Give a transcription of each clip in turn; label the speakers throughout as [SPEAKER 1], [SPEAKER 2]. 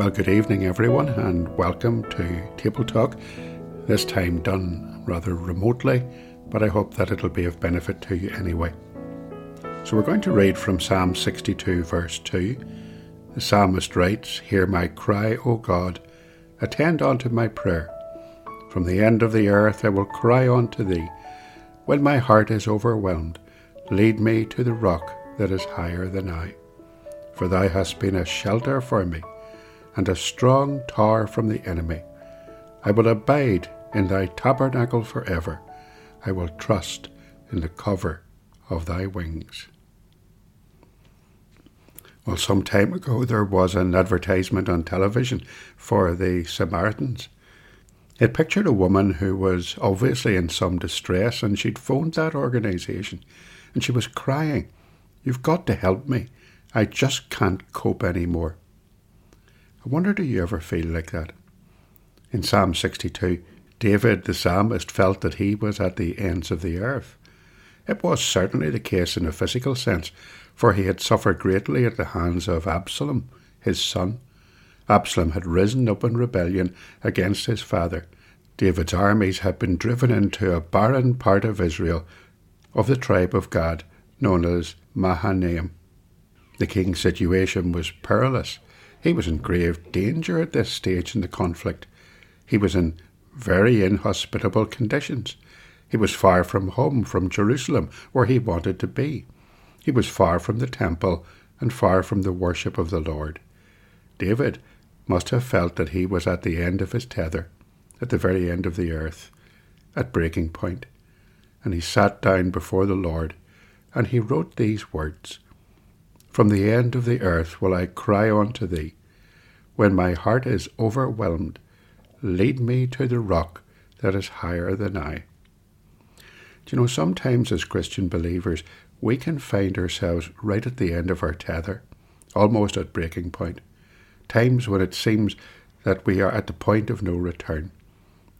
[SPEAKER 1] Well, good evening, everyone, and welcome to Table Talk. This time done rather remotely, but I hope that it'll be of benefit to you anyway. So, we're going to read from Psalm 62, verse 2. The psalmist writes, Hear my cry, O God, attend unto my prayer. From the end of the earth I will cry unto thee. When my heart is overwhelmed, lead me to the rock that is higher than I. For thou hast been a shelter for me and a strong tower from the enemy. I will abide in thy tabernacle for ever. I will trust in the cover of thy wings. Well, some time ago there was an advertisement on television for the Samaritans. It pictured a woman who was obviously in some distress and she'd phoned that organisation and she was crying, You've got to help me. I just can't cope anymore. I wonder do you ever feel like that? In Psalm 62, David the psalmist felt that he was at the ends of the earth. It was certainly the case in a physical sense, for he had suffered greatly at the hands of Absalom, his son. Absalom had risen up in rebellion against his father. David's armies had been driven into a barren part of Israel, of the tribe of Gad, known as Mahanaim. The king's situation was perilous. He was in grave danger at this stage in the conflict. He was in very inhospitable conditions. He was far from home, from Jerusalem, where he wanted to be. He was far from the temple and far from the worship of the Lord. David must have felt that he was at the end of his tether, at the very end of the earth, at breaking point. And he sat down before the Lord, and he wrote these words from the end of the earth will I cry unto thee. When my heart is overwhelmed, lead me to the rock that is higher than I. Do you know, sometimes as Christian believers, we can find ourselves right at the end of our tether, almost at breaking point. Times when it seems that we are at the point of no return.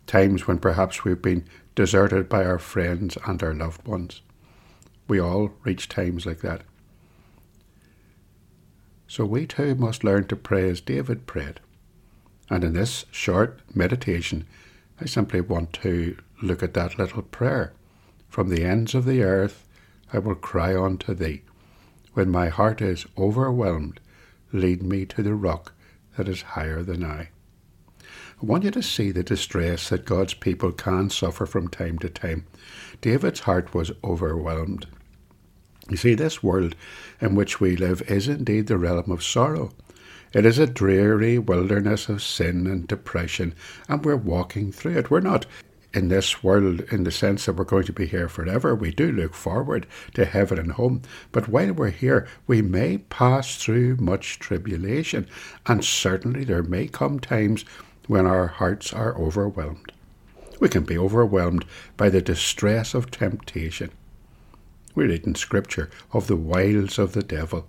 [SPEAKER 1] Times when perhaps we've been deserted by our friends and our loved ones. We all reach times like that. So we too must learn to pray as David prayed. And in this short meditation, I simply want to look at that little prayer. From the ends of the earth I will cry unto thee. When my heart is overwhelmed, lead me to the rock that is higher than I. I want you to see the distress that God's people can suffer from time to time. David's heart was overwhelmed. You see, this world in which we live is indeed the realm of sorrow. It is a dreary wilderness of sin and depression, and we're walking through it. We're not in this world in the sense that we're going to be here forever. We do look forward to heaven and home, but while we're here, we may pass through much tribulation, and certainly there may come times when our hearts are overwhelmed. We can be overwhelmed by the distress of temptation. We read in Scripture of the wiles of the devil,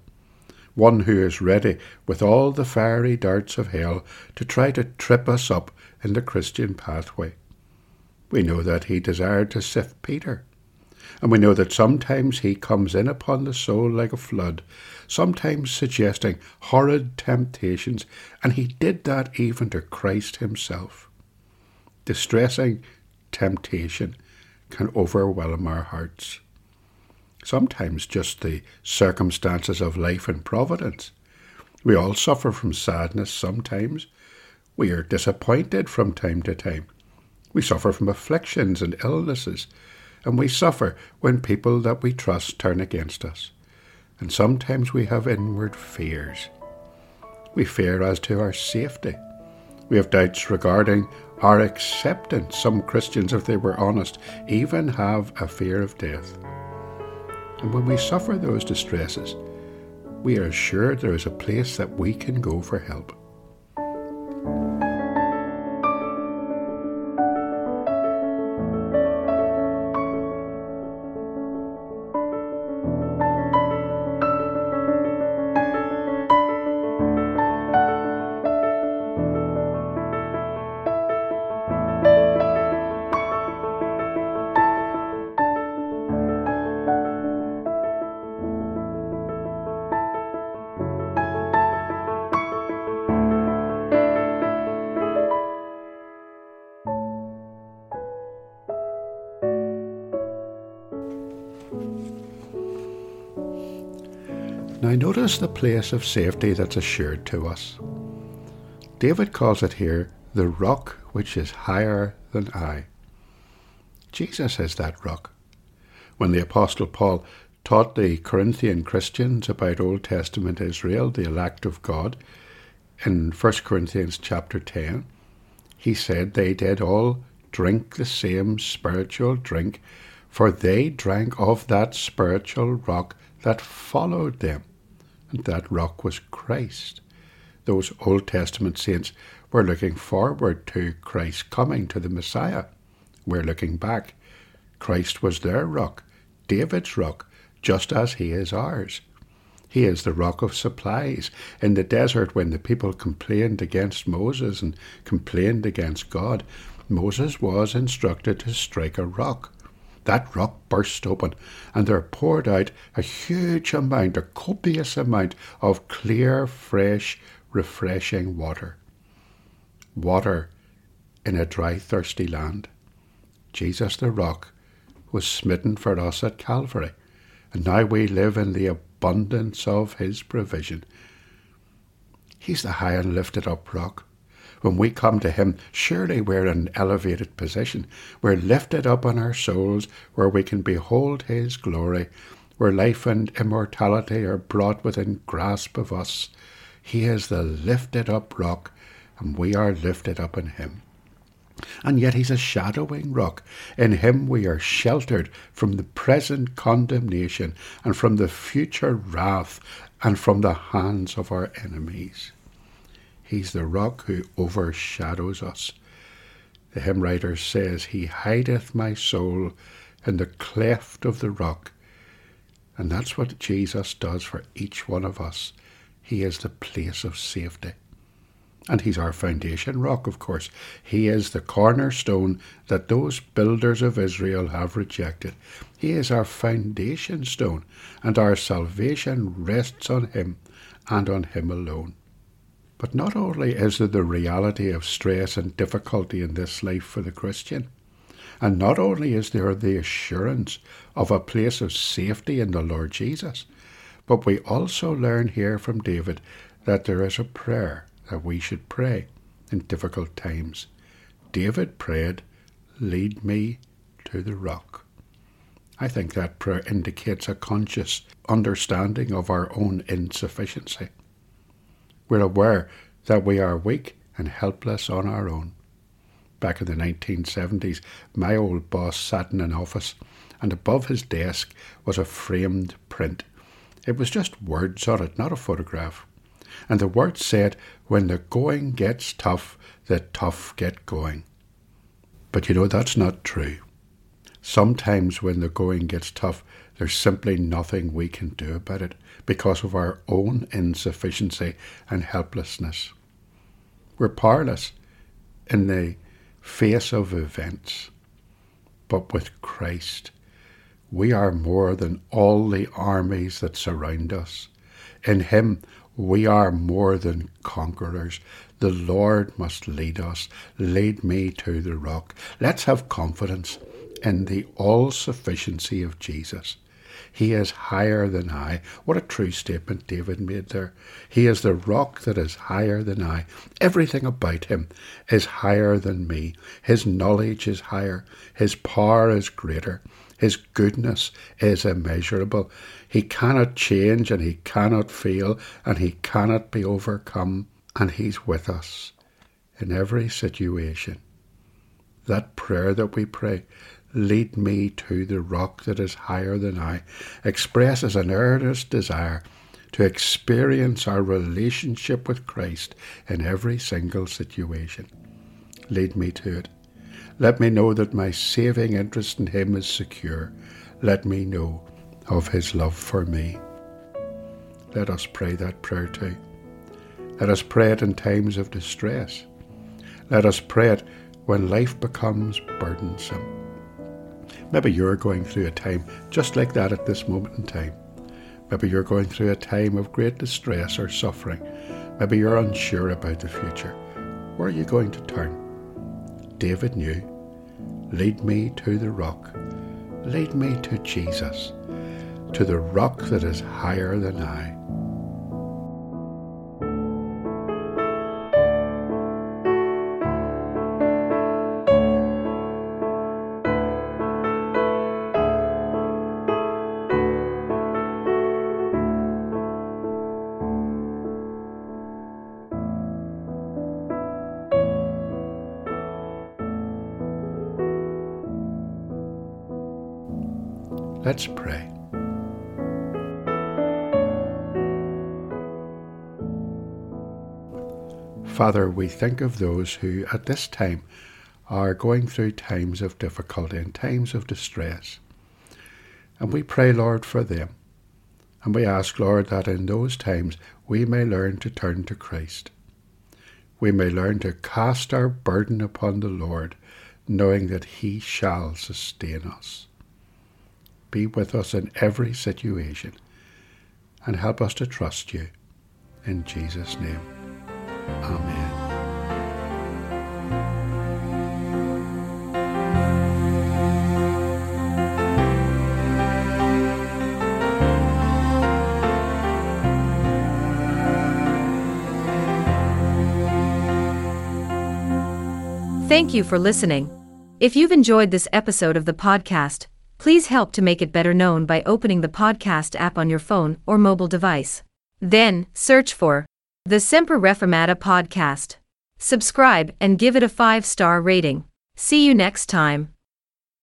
[SPEAKER 1] one who is ready with all the fiery darts of hell to try to trip us up in the Christian pathway. We know that he desired to sift Peter. And we know that sometimes he comes in upon the soul like a flood, sometimes suggesting horrid temptations, and he did that even to Christ himself. Distressing temptation can overwhelm our hearts sometimes just the circumstances of life and providence. We all suffer from sadness sometimes. We are disappointed from time to time. We suffer from afflictions and illnesses, and we suffer when people that we trust turn against us. And sometimes we have inward fears. We fear as to our safety. We have doubts regarding our acceptance. Some Christians, if they were honest, even have a fear of death. And when we suffer those distresses, we are assured there is a place that we can go for help. Now, notice the place of safety that's assured to us. David calls it here the rock which is higher than I. Jesus is that rock. When the Apostle Paul taught the Corinthian Christians about Old Testament Israel, the elect of God, in 1 Corinthians chapter 10, he said they did all drink the same spiritual drink, for they drank of that spiritual rock that followed them, that rock was Christ. Those Old Testament saints were looking forward to Christ coming to the Messiah. We're looking back. Christ was their rock, David's rock, just as he is ours. He is the rock of supplies. In the desert, when the people complained against Moses and complained against God, Moses was instructed to strike a rock. That rock burst open, and there poured out a huge amount, a copious amount of clear, fresh, refreshing water. Water in a dry, thirsty land. Jesus the rock was smitten for us at Calvary, and now we live in the abundance of his provision. He's the high and lifted up rock. When we come to him, surely we're in an elevated position. We're lifted up on our souls where we can behold his glory, where life and immortality are brought within grasp of us. He is the lifted up rock, and we are lifted up in him. And yet he's a shadowing rock. In him we are sheltered from the present condemnation and from the future wrath and from the hands of our enemies. He's the rock who overshadows us. The hymn writer says, He hideth my soul in the cleft of the rock. And that's what Jesus does for each one of us. He is the place of safety. And he's our foundation rock, of course. He is the cornerstone that those builders of Israel have rejected. He is our foundation stone, and our salvation rests on him and on him alone. But not only is there the reality of stress and difficulty in this life for the Christian, and not only is there the assurance of a place of safety in the Lord Jesus, but we also learn here from David that there is a prayer that we should pray in difficult times. David prayed, Lead me to the rock. I think that prayer indicates a conscious understanding of our own insufficiency. We're aware that we are weak and helpless on our own. Back in the 1970s, my old boss sat in an office, and above his desk was a framed print. It was just words on it, not a photograph and the words said, When the going gets tough, the tough get going. But you know, that's not true. Sometimes when the going gets tough, there's simply nothing we can do about it because of our own insufficiency and helplessness. We're powerless in the face of events. But with Christ, we are more than all the armies that surround us. In Him, we are more than conquerors. The Lord must lead us. Lead me to the rock. Let's have confidence in the all sufficiency of Jesus. He is higher than I. What a true statement David made there. He is the rock that is higher than I. Everything about him is higher than me. His knowledge is higher. His power is greater. His goodness is immeasurable. He cannot change and he cannot fail and he cannot be overcome. And he's with us in every situation. That prayer that we pray, lead me to the rock that is higher than I, expresses an earnest desire to experience our relationship with Christ in every single situation. Lead me to it. Let me know that my saving interest in Him is secure. Let me know of His love for me. Let us pray that prayer too. Let us pray it in times of distress. Let us pray it when life becomes burdensome. Maybe you're going through a time just like that at this moment in time. Maybe you're going through a time of great distress or suffering. Maybe you're unsure about the future. Where are you going to turn? David knew Lead me to the rock. Lead me to Jesus, to the rock that is higher than I. Let's pray. Father, we think of those who at this time are going through times of difficulty and times of distress. And we pray, Lord, for them. And we ask, Lord, that in those times we may learn to turn to Christ. We may learn to cast our burden upon the Lord, knowing that He shall sustain us. Be with us in every situation and help us to trust you. In Jesus' name, Amen.
[SPEAKER 2] Thank you for listening. If you've enjoyed this episode of the podcast, please help to make it better known by opening the podcast app on your phone or mobile device. Then, search for the Semper Reformata podcast. Subscribe and give it a 5 star rating. See you next time.